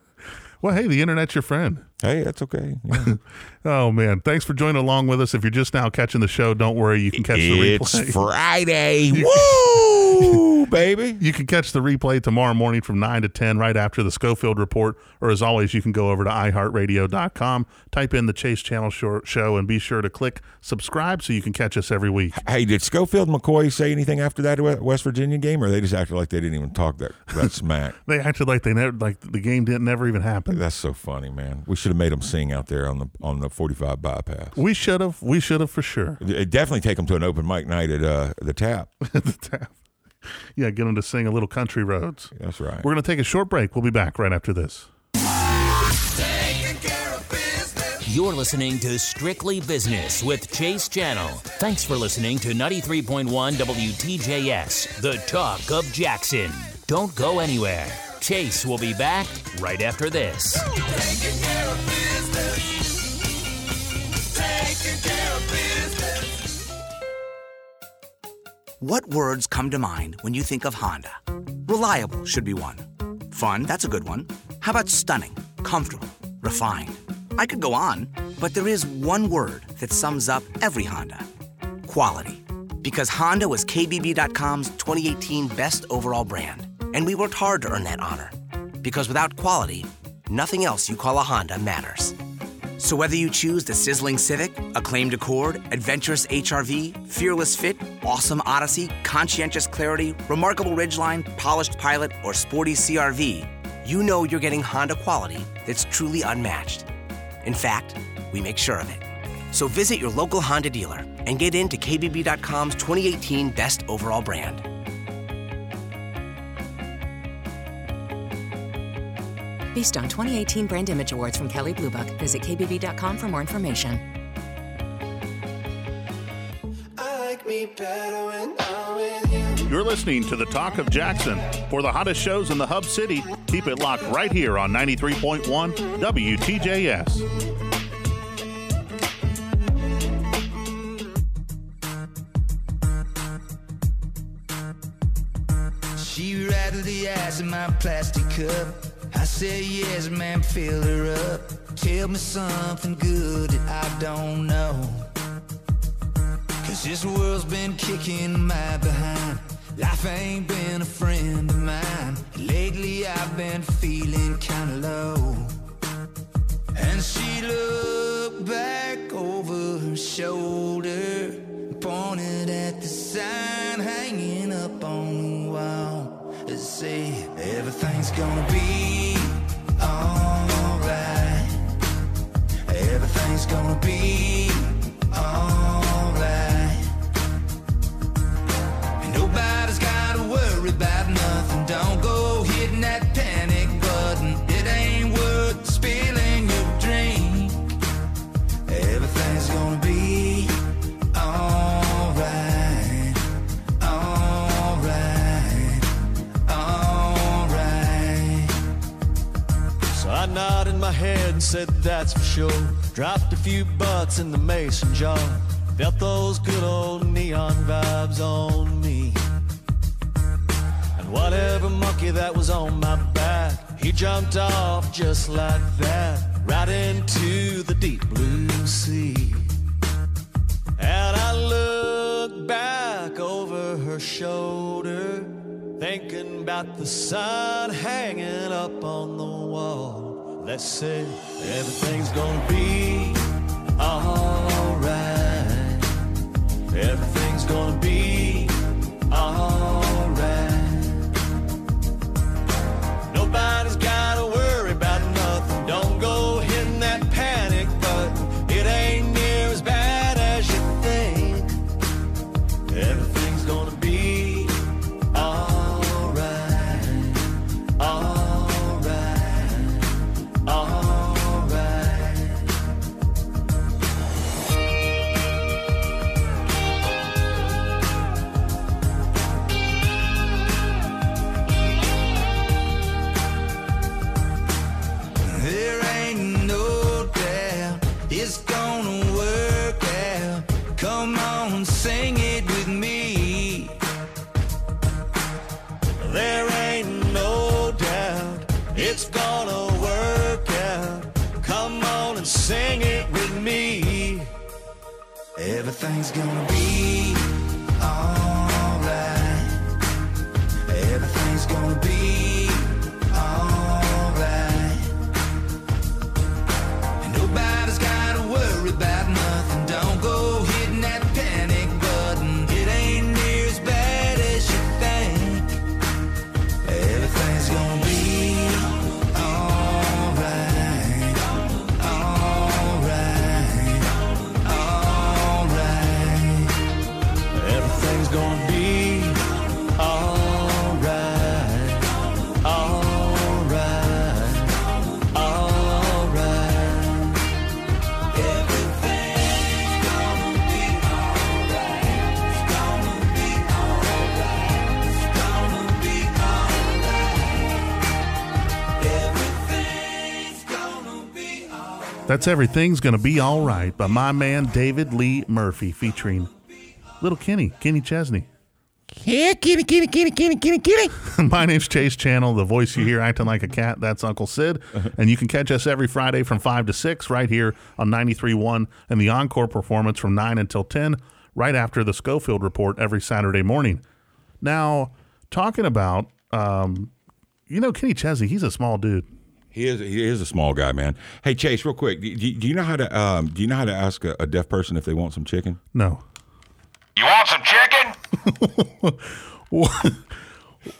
well, hey, the internet's your friend. hey, that's okay. Yeah. Oh man, thanks for joining along with us. If you're just now catching the show, don't worry, you can catch the replay. it's. Friday. Woo! Woo, baby. You can catch the replay tomorrow morning from 9 to 10 right after the Schofield report. Or as always, you can go over to iHeartRadio.com, type in the Chase Channell show, and be sure to click subscribe so you can catch us every week. Hey, did Schofield McCoy say anything after that West Virginia game, or they just acted like they didn't even talk that, that smack? They acted like they never, like the game didn't never even happen. That's so funny, man. We should have made them sing out there on the on the 45 bypass. We should have. We should have for sure. It'd definitely take them to an open mic night at uh, the tap. the tap. Yeah, get them to sing a little country roads. That's right. We're going to take a short break. We'll be back right after this. You're listening to Strictly Business with Chase Channell. Thanks for listening to 93.1 WTJS, the talk of Jackson. Don't go anywhere. Chase will be back right after this. What words come to mind when you think of Honda? Reliable should be one. Fun, that's a good one. How about stunning, comfortable, refined? I could go on, but there is one word that sums up every Honda quality. Because Honda was KBB.com's 2018 best overall brand, and we worked hard to earn that honor. Because without quality, nothing else you call a Honda matters. So whether you choose the sizzling Civic, acclaimed Accord, adventurous HRV, fearless fit, awesome Odyssey, conscientious Clarity, remarkable Ridgeline, polished Pilot, or sporty CRV, you know you're getting Honda quality that's truly unmatched. In fact, we make sure of it. So visit your local Honda dealer and get into KBB.com's 2018 Best Overall Brand. Based on 2018 Brand Image Awards from Kelley Blue Book, visit kbb.com for more information. You're listening to the Talk of Jackson. For the hottest shows in the Hub City, keep it locked right here on 93.1 WTJS. She rattled the ice in my plastic cup. I said, yes, man, fill her up. Tell me something good that I don't know. Cause this world's been kicking my behind. Life ain't been a friend of mine. Lately I've been feeling kinda low. And she looked back over her shoulder, pointed at the sign hanging up on the wall. It said, Everything's gonna be Everything's gonna be alright. And nobody's gotta worry about nothing. Don't go hitting that panic button. It ain't worth spilling your drink. Everything's gonna be alright. Alright. Alright. So I nodded my head and said, That's for sure. Dropped a few bucks in the mason jar. Felt those good old neon vibes on me. And whatever monkey that was on my back, he jumped off just like that, right into the deep blue sea. And I look back over her shoulder, thinking about the sun hanging up on the wall. Let's say everything's gonna be alright. Everything's gonna be alright. That's Everything's Gonna Be All Right by my man David Lee Murphy featuring Little Kenny, Kenny Chesney. Yeah, kitty, kitty, kitty, kitty, kitty, kitty. My name's Chase Channell. The voice you hear acting like a cat, that's Uncle Syd. And you can catch us every Friday from 5 to 6 right here on 93.1 and the Encore performance from 9 until 10 right after the Schofield Report every Saturday morning. Now, talking about, um, you know, Kenny Chesney, he's a small dude. He is he is a small guy, man. Hey Chase, real quick, do, do do you know how to um, do you know how to ask a, a deaf person if they want some chicken? No. You want some chicken?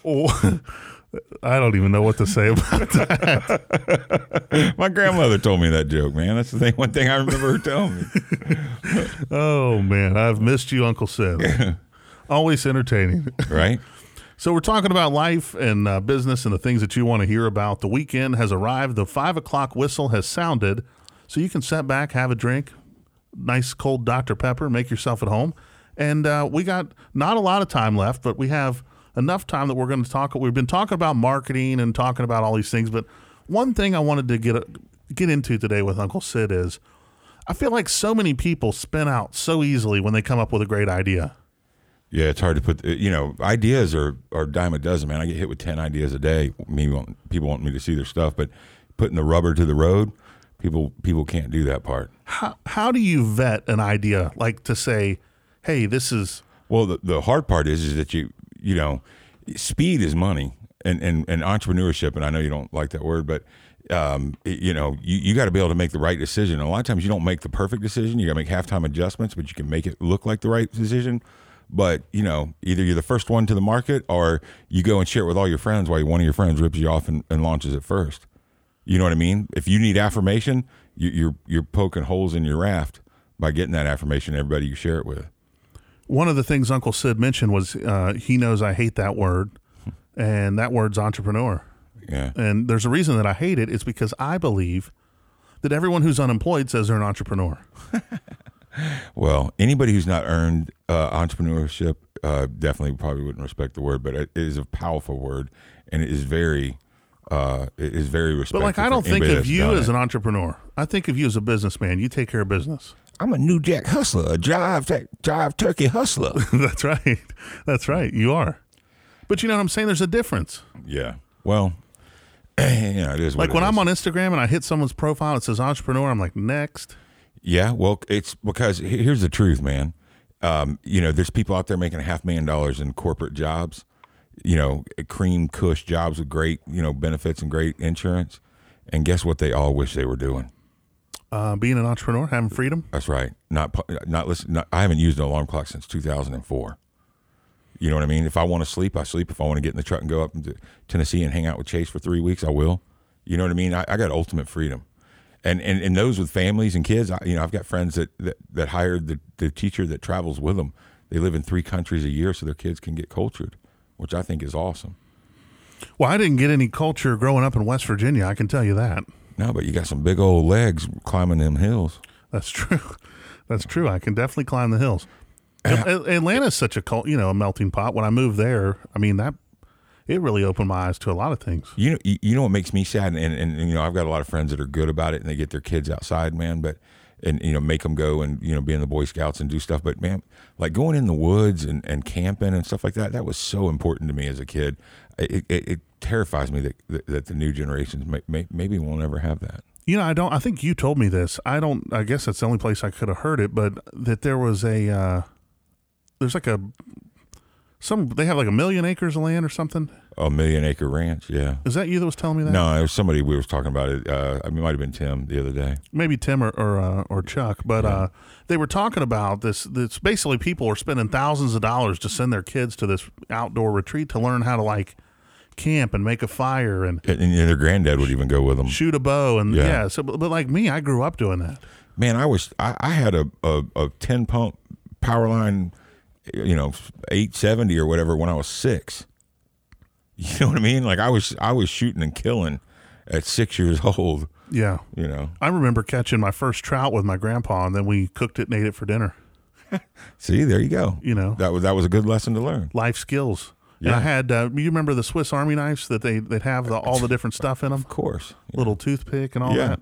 I don't even know what to say about that. My grandmother told me that joke, man. That's the thing. One thing I remember her telling me. oh, man. I've missed you, Uncle Syd. Always entertaining. Right? So we're talking about life and uh, business and the things that you want to hear about. The weekend has arrived. The five o'clock whistle has sounded, so you can sit back, have a drink, nice cold Dr Pepper, make yourself at home. And uh, we got not a lot of time left, but we have enough time that we're going to talk. We've been talking about marketing and talking about all these things, but one thing I wanted to get get into today with Uncle Syd is I feel like so many people spin out so easily when they come up with a great idea. Yeah, it's hard to put. You know, ideas are are dime a dozen, man. I get hit with ten ideas a day. Me, want, people want me to see their stuff, but putting the rubber to the road, people people can't do that part. How how do you vet an idea like to say, hey, this is Well, the, the hard part is is that you you know, speed is money, and and, and entrepreneurship. And I know you don't like that word, but um, you know, you, you got to be able to make the right decision. And a lot of times you don't make the perfect decision. You got to make halftime adjustments, but you can make it look like the right decision. But you know, either you're the first one to the market, or you go and share it with all your friends while one of your friends rips you off and, and launches it first. You know what I mean? If you need affirmation, you, you're you're poking holes in your raft by getting that affirmation. to Everybody you share it with. one of the things Uncle Syd mentioned was uh, he knows I hate that word, and that word's entrepreneur. Yeah. And there's a reason that I hate it. It's because I believe that everyone who's unemployed says they're an entrepreneur. Well, anybody who's not earned uh, entrepreneurship uh, definitely probably wouldn't respect the word, but it is a powerful word, and it is very, uh, it is very respectful. But like, I don't think of you as it. an entrepreneur. I think of you as a businessman. You take care of business. I'm a new jack hustler, a drive drive turkey hustler. That's right. That's right. You are. But you know what I'm saying? There's a difference. yeah. Well, yeah, it is. Like when is. I'm on Instagram and I hit someone's profile, it says entrepreneur. I'm like, next. Yeah, well, it's because here's the truth, man. Um, you know, there's people out there making a half million dollars in corporate jobs, you know, cream cush jobs with great, you know, benefits and great insurance. And guess what? They all wish they were doing. Uh, being an entrepreneur, having freedom. That's right. Not not listen. Not, I haven't used an alarm clock since 2004. You know what I mean? If I want to sleep, I sleep. If I want to get in the truck and go up to Tennessee and hang out with Chase for three weeks, I will. You know what I mean? I, I got ultimate freedom. And, and and those with families and kids, I, you know, I've got friends that, that, that hired the, the teacher that travels with them. They live in three countries a year so their kids can get cultured, which I think is awesome. Well, I didn't get any culture growing up in West Virginia. I can tell you that. No, but you got some big old legs climbing them hills. That's true. That's true. I can definitely climb the hills. At- Atlanta's such a cult, you know, a melting pot. When I moved there, I mean that it really opened my eyes to a lot of things. You know, you know what makes me sad, and, and, and you know, I've got a lot of friends that are good about it, and they get their kids outside, man. But and you know, make them go and you know, be in the Boy Scouts and do stuff. But man, like going in the woods and, and camping and stuff like that, that was so important to me as a kid. It, it, it terrifies me that, that that the new generations may, may, maybe won't ever have that. You know, I don't. I think you told me this. I don't. I guess that's the only place I could have heard it. But that there was a. Uh, there's like a. Some they have like a million acres of land or something. A million acre ranch, yeah. Is that you that was telling me that? No, it was somebody we was talking about it. Uh, I mean, it might have been Tim the other day. maybe Tim or or, uh, or Chuck, but uh, they were talking about this. This basically people are spending thousands of dollars to send their kids to this outdoor retreat to learn how to like camp and make a fire and And, and their granddad would even go with them. shoot a bow and Yeah. yeah. so, but, but like me, I grew up doing that. Man, I was I, I had a, a a ten pump power line, you know, eight seventy or whatever when I was six. You know what I mean? Like I was I was shooting and killing at six years old. Yeah, You know. I remember catching my first trout with my grandpa, and then we cooked it and ate it for dinner. See, there you go. You know, That was that was a good lesson to learn. life skills. And Yeah. I had, uh, you remember the Swiss Army knives that they they'd have the, all the different stuff in them, Of course. little toothpick and all Yeah. that.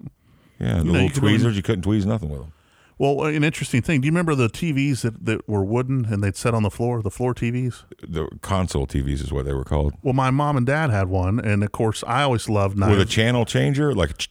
Yeah, the You know, you little could tweezers, only- you couldn't tweeze nothing with them. Well, an interesting thing. Do you remember the TVs that, that were wooden and they'd set on the floor, the floor TVs? The console TVs is what they were called. Well, my mom and dad had one, and of course, I always loved knives. With a channel changer, like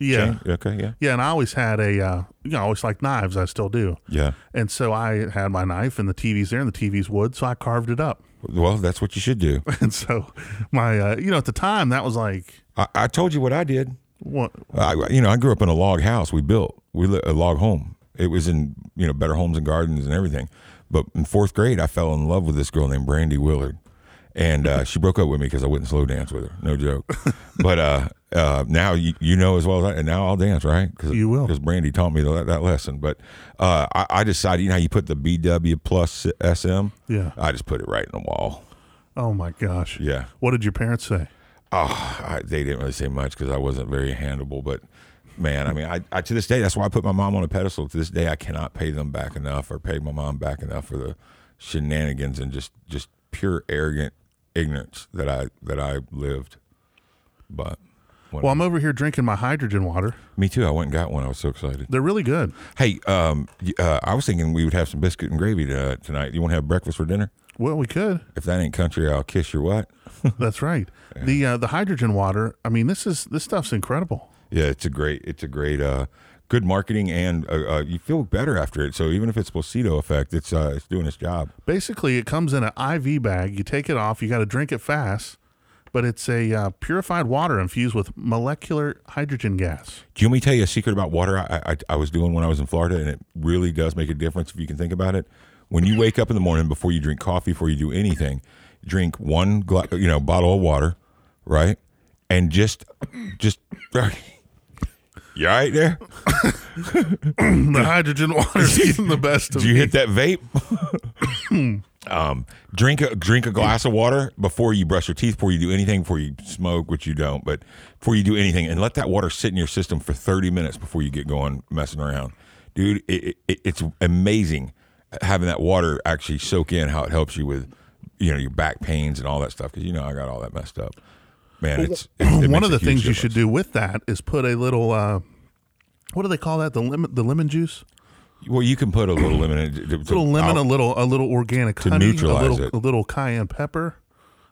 Yeah. Okay, yeah. Yeah, and I always had a, uh, you know, I always like knives. I still do. Yeah. And so I had my knife, and the TV's there, and the TV's wood, so I carved it up. Well, that's what you should do. And so my, uh, you know, at the time, that was like, I, I told you what I did. what? I, you know, I grew up in a log house. We built we a log home. It was in you know Better Homes and Gardens and everything. But in fourth grade, I fell in love with this girl named Brandy Willard, and uh, she broke up with me because I wouldn't slow dance with her. No joke. but uh, uh, now you, you know as well as I, and now I'll dance right. Cause, You will. because Brandy taught me that, that lesson. But uh, I, I decided, you know, how you put the BW plus SM. Yeah. I just put it right in the wall. Oh my gosh. Yeah. What did your parents say? Oh, I, they didn't really say much because I wasn't very handleable. But man, I mean, I, I to this day, that's why I put my mom on a pedestal. To this day, I cannot pay them back enough or pay my mom back enough for the shenanigans and just just pure arrogant ignorance that I that I lived. But Well, I'm over here drinking my hydrogen water. me too. I went and got one. I was so excited. They're really good. Hey, um, uh, I was thinking we would have some biscuit and gravy to, tonight. You want to have breakfast for dinner? Well, we could. If that ain't country, I'll kiss your what? That's right. The uh, the hydrogen water. I mean, this is this stuff's incredible. Yeah, it's a great, it's a great, uh, good marketing, and uh, uh, you feel better after it. So even if it's placebo effect, it's uh, it's doing its job. Basically, it comes in an IV bag. You take it off. You got to drink it fast, but it's a uh, purified water infused with molecular hydrogen gas. Do you want me to tell you a secret about water I, I, I was doing when I was in Florida, and it really does make a difference if you can think about it. When you wake up in the morning, before you drink coffee, before you do anything, drink one gla- you know bottle of water, right, and just just. You all right there? the hydrogen water is getting the best of Did you me. hit that vape? um, drink a drink a glass of water before you brush your teeth, before you do anything, before you smoke, which you don't, but before you do anything, and let that water sit in your system for thirty minutes before you get going messing around, dude. It, it, it's amazing having that water actually soak in how it helps you with you know your back pains and all that stuff because you know I got all that messed up. Man, it's, it, it One of the things huge you should do with that is put a little. Uh, what do they call that? The lemon, the lemon juice. Well, you can put a little lemon, in, to, A little lemon, a little, a little organic To honey, neutralize a little, it. a little cayenne pepper.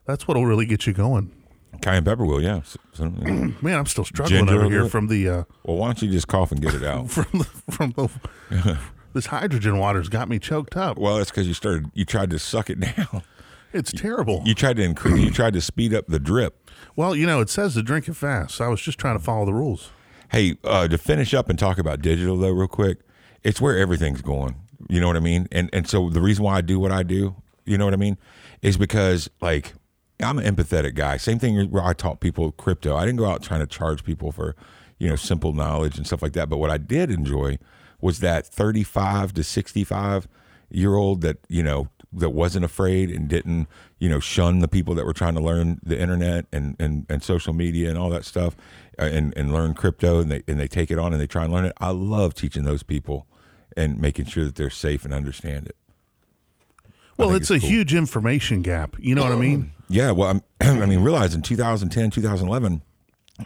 That's what'll really get you going. cayenne pepper will, yeah. So- so, yeah. Man, I'm still struggling Ginger over here from the uh, Well, why don't you just cough and get it out? from the from the. this hydrogen water's got me choked up. Well, that's because you started. You tried to suck it down. It's terrible. You tried to increase. You tried to speed up the drip. Well, you know, it says to drink it fast. So I was just trying to follow the rules. Hey, uh, to finish up and talk about digital though, real quick, it's where everything's going. You know what I mean? And and so the reason why I do what I do, you know what I mean, is because like I'm an empathetic guy. Same thing where I taught people crypto. I didn't go out trying to charge people for you know simple knowledge and stuff like that. But what I did enjoy was that 35 to 65 year old that you know that wasn't afraid and didn't you know shun the people that were trying to learn the internet and and, and social media and all that stuff uh, and and learn crypto and they and they take it on and they try and learn it. I love teaching those people and making sure that they're safe and understand it. Well, it's, it's a cool. huge information gap. You know what I mean? Yeah, well, I'm, I mean, realize in 2010, 2011,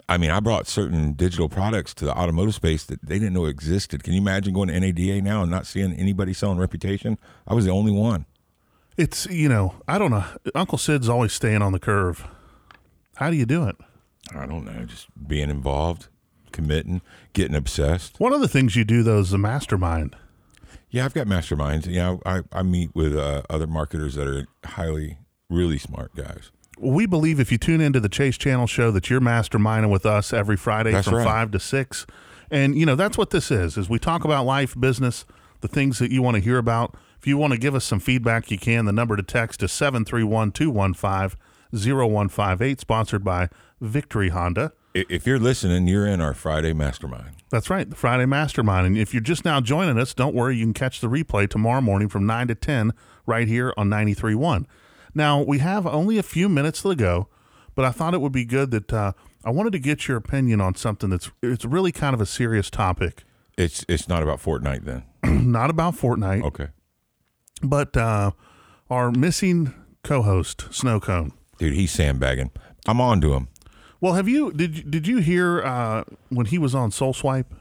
I mean, I brought certain digital products to the automotive space that they didn't know existed. Can you imagine going to NADA now and not seeing anybody selling reputation? I was the only one. It's you know, I don't know. Uncle Syd's always staying on the curve. How do you do it? I don't know, just being involved, committing, getting obsessed. One of the things you do though is the mastermind. Yeah, I've got masterminds. You know, I, I meet with uh, other marketers that are highly, really smart guys. We believe if you tune into the Chase Channell show that you're masterminding with us every Friday That's from right. five to six, and you know that's what this is. Is we talk about life, business, the things that you want to hear about. If you want to give us some feedback, you can. The number to text is 731-215-0158, sponsored by Victory Honda. If you're listening, you're in our Friday mastermind. That's right, the Friday Mastermind. And if you're just now joining us, don't worry, you can catch the replay tomorrow morning from 9 to 10 right here on 93.1. Now, we have only a few minutes to go, but I thought it would be good that uh, I wanted to get your opinion on something that's it's really kind of a serious topic. It's it's not about Fortnite then. Not about Fortnite, Okay. But uh, our missing co-host, Snow Cone. Dude, he's sandbagging. I'm on to him. Well, have you did you- did you hear uh, when he was on Soul Swipe?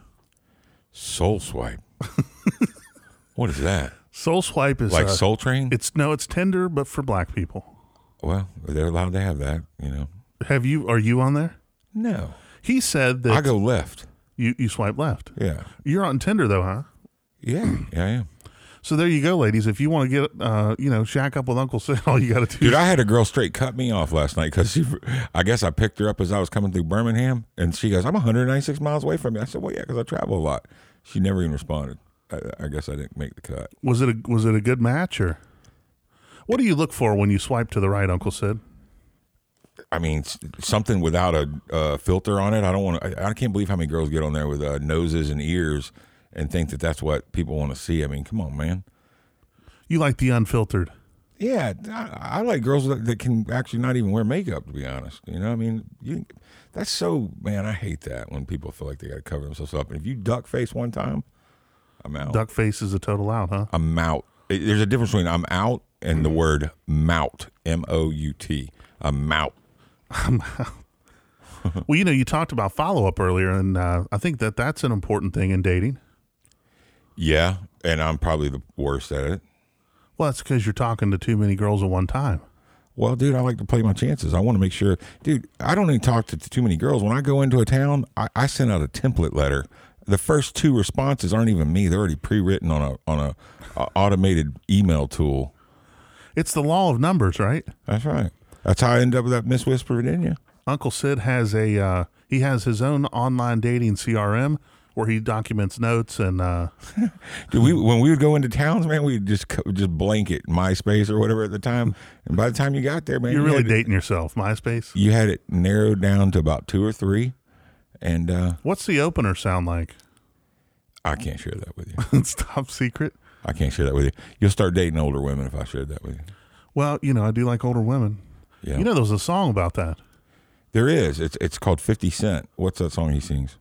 Soul Swipe. what is that? Soul Swipe is Like uh, Soul Train? It's no, it's Tinder, but for black people. Well, they're allowed to have that, you know. Have you? Are you on there? No. He said that I go left. You you swipe left. Yeah. You're on Tinder though, huh? Yeah, yeah, I am. So there you go, ladies. If you want to get, uh, you know, shack up with Uncle Syd, all you got to do. Dude, I had a girl straight cut me off last night because she, I guess I picked her up as I was coming through Birmingham, and she goes, "I'm 196 miles away from you." I said, "Well, yeah, because I travel a lot." She never even responded. I, I guess I didn't make the cut. Was it a was it a good match or? What do you look for when you swipe to the right, Uncle Syd? I mean, something without a uh, filter on it. I don't want to. I, I can't believe how many girls get on there with uh, noses and ears and think that that's what people want to see. I mean, come on, man. You like the unfiltered. Yeah, I, I like girls that, that can actually not even wear makeup. To be honest, you know, I mean, you, that's so man. I hate that when people feel like they got to cover themselves up. And if you duck face one time, I'm out. Duck face is a total out, huh? I'm out. There's a difference between I'm out and the word mout. M O U T. I'm out. well, you know, you talked about follow up earlier, and uh, I think that that's an important thing in dating. Yeah, and I'm probably the worst at it. Well, that's because you're talking to too many girls at one time. Well, dude, I like to play my chances. I want to make sure, dude. I don't even talk to too many girls. When I go into a town, I, I send out a template letter. The first two responses aren't even me; they're already pre-written on a on a, a automated email tool. It's the law of numbers, right? That's right. That's how I end up with that Miss Whisper, Virginia. Uncle Sid has a uh, he has his own online dating CRM where he documents notes and uh, Dude, we when we would go into towns, man, we'd just just blanket MySpace or whatever at the time. And by the time you got there, man, you're you really had it- dating yourself. MySpace. You had it narrowed down to about two or three, and uh, What's the opener sound like? I can't share that with you. it's top secret. I can't share that with you. You'll start dating older women if I shared that with you. Well, you know, I do like older women. Yeah. You know, there was a song about that. There is. It's it's called Fifty Cent. What's that song he sings?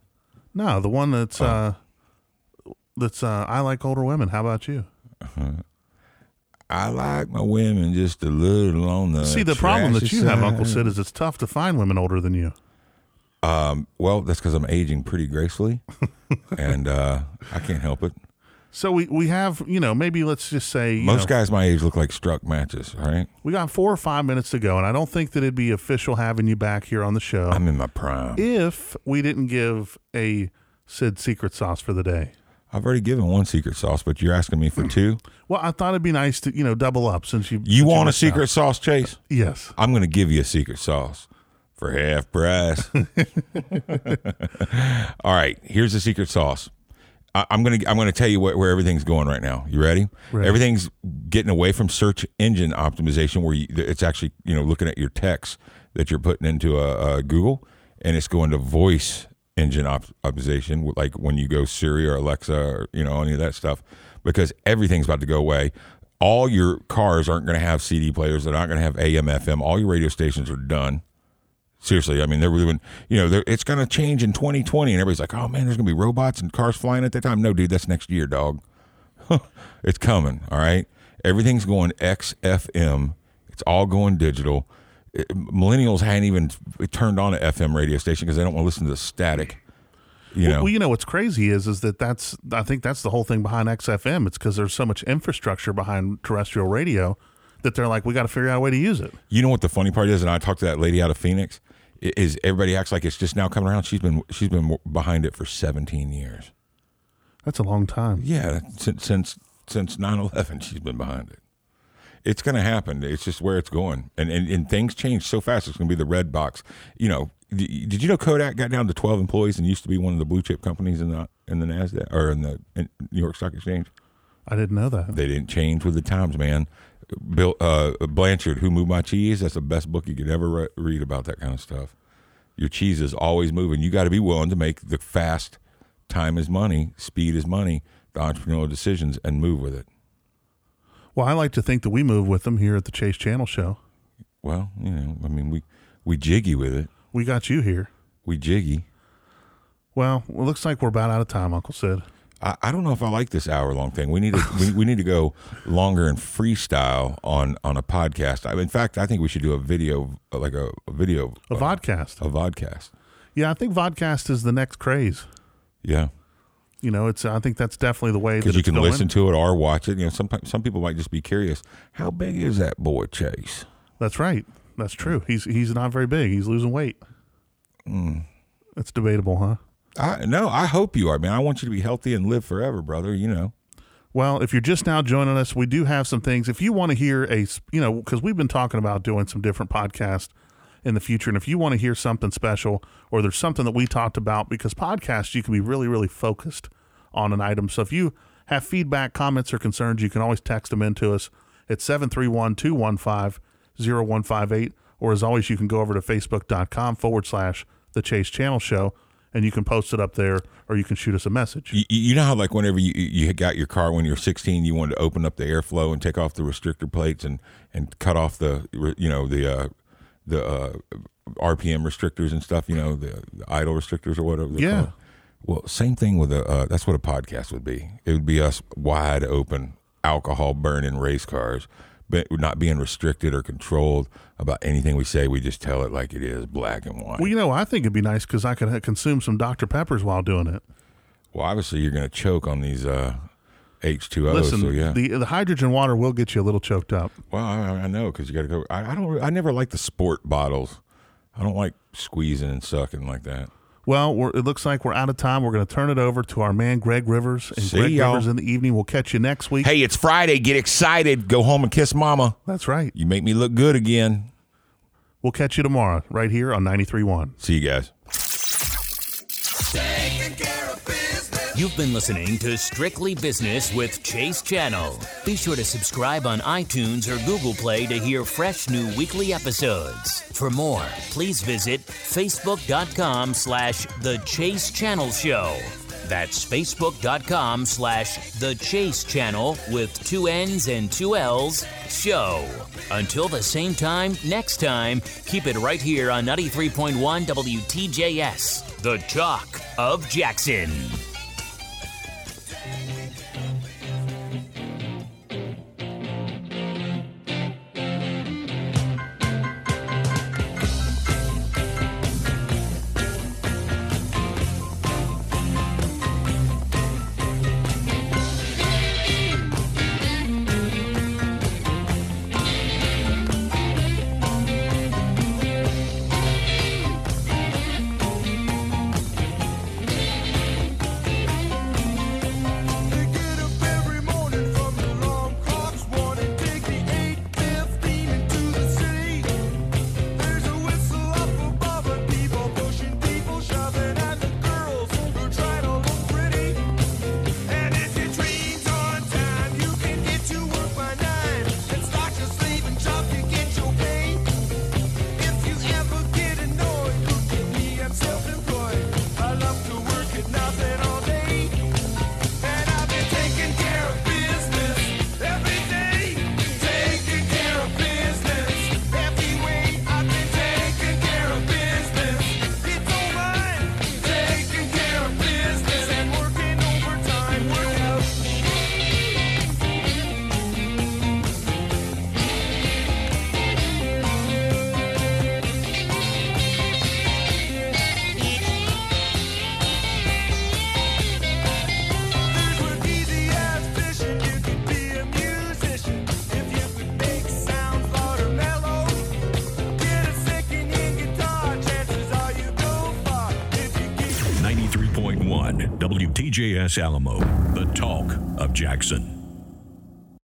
No, the one that's Oh. uh that's uh I like older women. How about you? I like my women just a little on the. See, the problem that you have, Uncle. Syd, is it's tough to find women older than you. Um, well, that's because I'm aging pretty gracefully, and uh, I can't help it. So we we have, you know, maybe let's just say you Most know, guys my age look like struck matches. right? we got four or five minutes to go, and I don't think that it'd be official having you back here on the show I'm in my prime. if we didn't give a Syd secret sauce for the day. I've already given one secret sauce, but you're asking me for two. Well, I thought it'd be nice to, you know, double up since you You since want a missed out. secret sauce, Chase? Uh, yes. I'm going to give you a secret sauce for half price. All right, here's the secret sauce. I, I'm gonna I'm gonna tell you where, where everything's going right now. You ready? Ready. Everything's getting away from search engine optimization, where you, it's actually you know looking at your text that you're putting into a, a Google, and it's going to voice engine op- optimization, like when you go Siri or Alexa or you know any of that stuff, because everything's about to go away. All your cars aren't going to have CD players. They're not going to have AM, FM. All your radio stations are done. Seriously, I mean, they're really, you know, it's going to change in 2020, and everybody's like, "Oh man, there's going to be robots and cars flying at that time." No, dude, that's next year, dog. it's coming. All right, everything's going XFM. It's all going digital. It- millennials hadn't even turned on an FM radio station because they don't want to listen to the static. You know, Well, you know what's crazy is is that that's I think that's the whole thing behind XFM. It's because there's so much infrastructure behind terrestrial radio that they're like, we got to figure out a way to use it. You know what the funny part is, and I talked to that lady out of Phoenix. Is everybody acts like it's just now coming around? She's been she's been behind it for 17 years. That's a long time. Yeah, since since since 9/11, she's been behind it. It's going to happen. It's just where it's going, and, and and things change so fast. It's going to be the red box. You know, did you know Kodak got down to 12 employees and used to be one of the blue chip companies in the in the Nasdaq or in the in New York Stock Exchange? I didn't know that. They didn't change with the times, man. Bill uh, Blanchard, who moved my cheese, that's the best book you could ever re- read about that kind of stuff. Your cheese is always moving. You got to be willing to make the fast time is money, speed is money, the entrepreneurial decisions, and move with it. Well, I like to think that we move with them here at the Chase Channell Show. Well, you know, I mean, we we jiggy with it. We got you here. We jiggy. Well, it looks like we're about out of time, Uncle Syd. I, I don't know if I like this hour long thing. We need to we, we need to go longer and freestyle on on a podcast. I, in fact, I think we should do a video like a, a video A vodcast. a vodcast. Yeah, I think vodcast is the next craze. Yeah. You know, it's I think that's definitely the way because you can going. listen to it or watch it. You know, some some people might just be curious. How big is that boy Chase? That's right. That's true. He's he's not very big. He's losing weight. Mm. That's debatable, huh? I no, I hope you are, man. I want you to be healthy and live forever, brother. You know. Well, if you're just now joining us, we do have some things. If you want to hear a, you know, because we've been talking about doing some different podcasts in the future, and if you want to hear something special or there's something that we talked about, because podcasts you can be really, really focused on an item. So if you have feedback, comments, or concerns, you can always text them into us at 731 215 0158. Or as always, you can go over to facebook.com forward slash the Chase Channell Show and you can post it up there or you can shoot us a message. You, you know how like whenever you you got your car when you were 16, you wanted to open up the airflow and take off the restrictor plates and and cut off the you know the uh, the uh, RPM restrictors and stuff. You know the, the idle restrictors or whatever. Yeah. called. Well, same thing with a. Uh, that's what a podcast would be. It would be us wide open, alcohol burning race cars, but not being restricted or controlled about anything we say. We just tell it like it is, black and white. Well, you know, I think it'd be nice because I could consume some Dr. Peppers while doing it. Well, obviously you're going to choke on these uh, H2O. Listen, so yeah. the the hydrogen water will get you a little choked up. Well, I, I know because you got to go. I, I don't. I never like the sport bottles. I don't like squeezing and sucking like that. Well, we're, it looks like we're out of time. We're going to turn it over to our man Greg Rivers. And See Greg y'all. Rivers in the evening. We'll catch you next week. Hey, it's Friday. Get excited. Go home and kiss mama. That's right. You make me look good again. We'll catch you tomorrow right here on 93.1. See you guys. You've been listening to Strictly Business with Chase Channell. Be sure to subscribe on iTunes or Google Play to hear fresh new weekly episodes. For more, please visit facebook.com slash The Chase Channell Show. That's facebook.com slash The Chase Channell with two N's and two L's show. Until the same time next time, keep it right here on 93.1 WTJS, The Talk of Jackson. Alamo, the talk of Jackson.